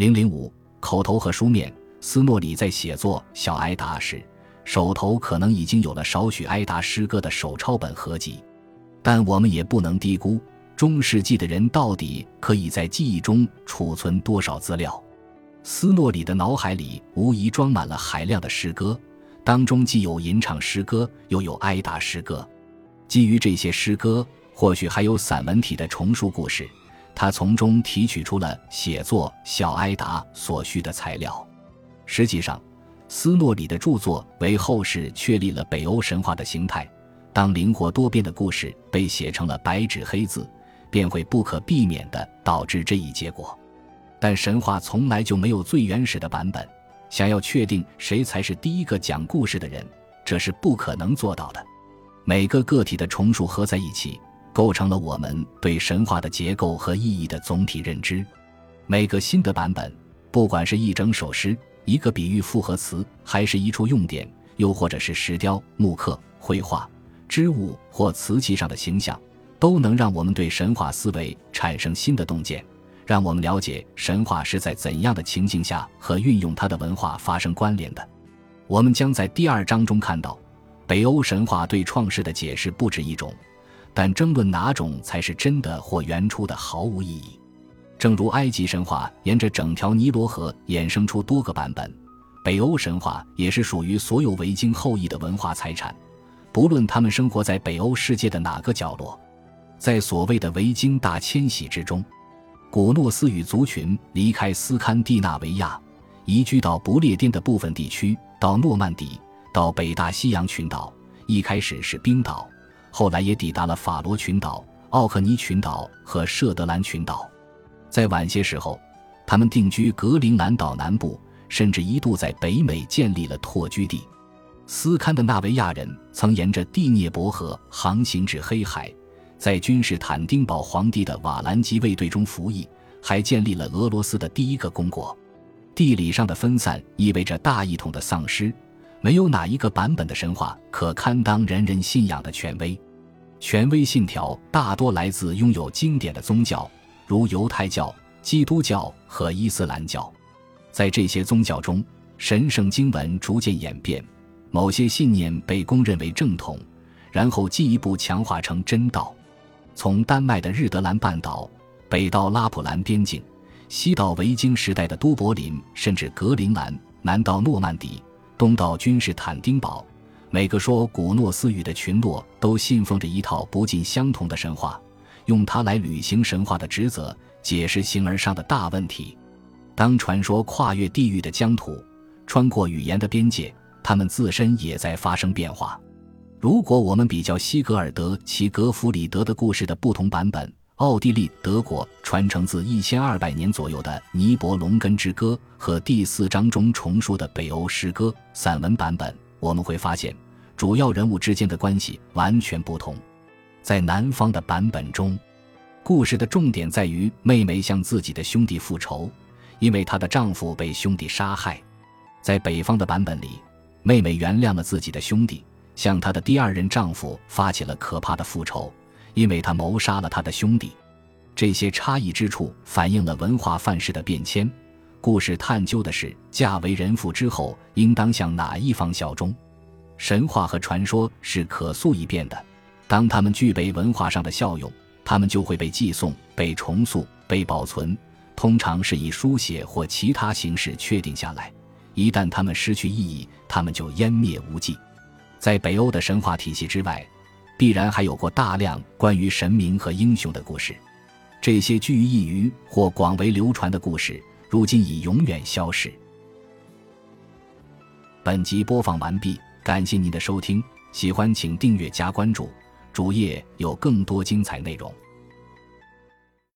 零零五口头和书面，斯诺里在写作《小埃达》时，手头可能已经有了少许埃达诗歌的手抄本合集。但我们也不能低估中世纪的人到底可以在记忆中储存多少资料。斯诺里的脑海里无疑装满了海量的诗歌，当中既有吟唱诗歌，又有埃达诗歌。基于这些诗歌，或许还有散文体的重述故事，他从中提取出了写作《小埃达》所需的材料。实际上，斯诺里的著作为后世确立了北欧神话的形态。当灵活多变的故事被写成了白纸黑字，便会不可避免地导致这一结果。但神话从来就没有最原始的版本，想要确定谁才是第一个讲故事的人，这是不可能做到的。每个个体的重数合在一起，构成了我们对神话的结构和意义的总体认知。每个新的版本，不管是一整首诗、一个比喻复合词，还是一处用典，又或者是石雕、木刻、绘画。织物或瓷器上的形象，都能让我们对神话思维产生新的洞见，让我们了解神话是在怎样的情境下和运用它的文化发生关联的。我们将在第二章中看到，北欧神话对创世的解释不止一种，但争论哪种才是真的或原初的毫无意义。正如埃及神话沿着整条尼罗河衍生出多个版本，北欧神话也是属于所有维京后裔的文化财产。不论他们生活在北欧世界的哪个角落，在所谓的维京大迁徙之中，古诺斯语族群离开斯堪的纳维亚，移居到不列颠的部分地区，到诺曼底，到北大西洋群岛。一开始是冰岛，后来也抵达了法罗群岛、奥克尼群岛和舍德兰群岛。在晚些时候，他们定居格陵兰岛南部，甚至一度在北美建立了拓居地。斯堪的纳维亚人曾沿着第聂伯河航行至黑海，在君士坦丁堡皇帝的瓦兰基卫队中服役，还建立了俄罗斯的第一个公国。地理上的分散意味着大一统的丧失，没有哪一个版本的神话可堪当人人信仰的权威。权威信条大多来自拥有经典的宗教，如犹太教、基督教和伊斯兰教。在这些宗教中，神圣经文逐渐演变。某些信念被公认为正统，然后进一步强化成真道。从丹麦的日德兰半岛，北到拉普兰边境，西到维京时代的都柏林，甚至格陵兰，南到诺曼底，东到君士坦丁堡，每个说古诺斯语的群落都信奉着一套不尽相同的神话，用它来履行神话的职责，解释形而上的大问题。当传说跨越地域的疆土，穿过语言的边界。他们自身也在发生变化。如果我们比较西格尔德其格弗里德的故事的不同版本，奥地利、德国传承自一千二百年左右的《尼伯龙根之歌》和第四章中重述的北欧诗歌散文版本，我们会发现主要人物之间的关系完全不同。在南方的版本中，故事的重点在于妹妹向自己的兄弟复仇，因为她的丈夫被兄弟杀害。在北方的版本里。妹妹原谅了自己的兄弟，向她的第二任丈夫发起了可怕的复仇，因为他谋杀了他的兄弟。这些差异之处反映了文化范式的变迁。故事探究的是嫁为人妇之后应当向哪一方效忠。神话和传说是可塑一变的，当它们具备文化上的效用，它们就会被寄送、被重塑、被保存，通常是以书写或其他形式确定下来。一旦它们失去意义，它们就湮灭无迹。在北欧的神话体系之外，必然还有过大量关于神明和英雄的故事。这些居于一隅或广为流传的故事，如今已永远消失。本集播放完毕，感谢您的收听，喜欢请订阅加关注，主页有更多精彩内容。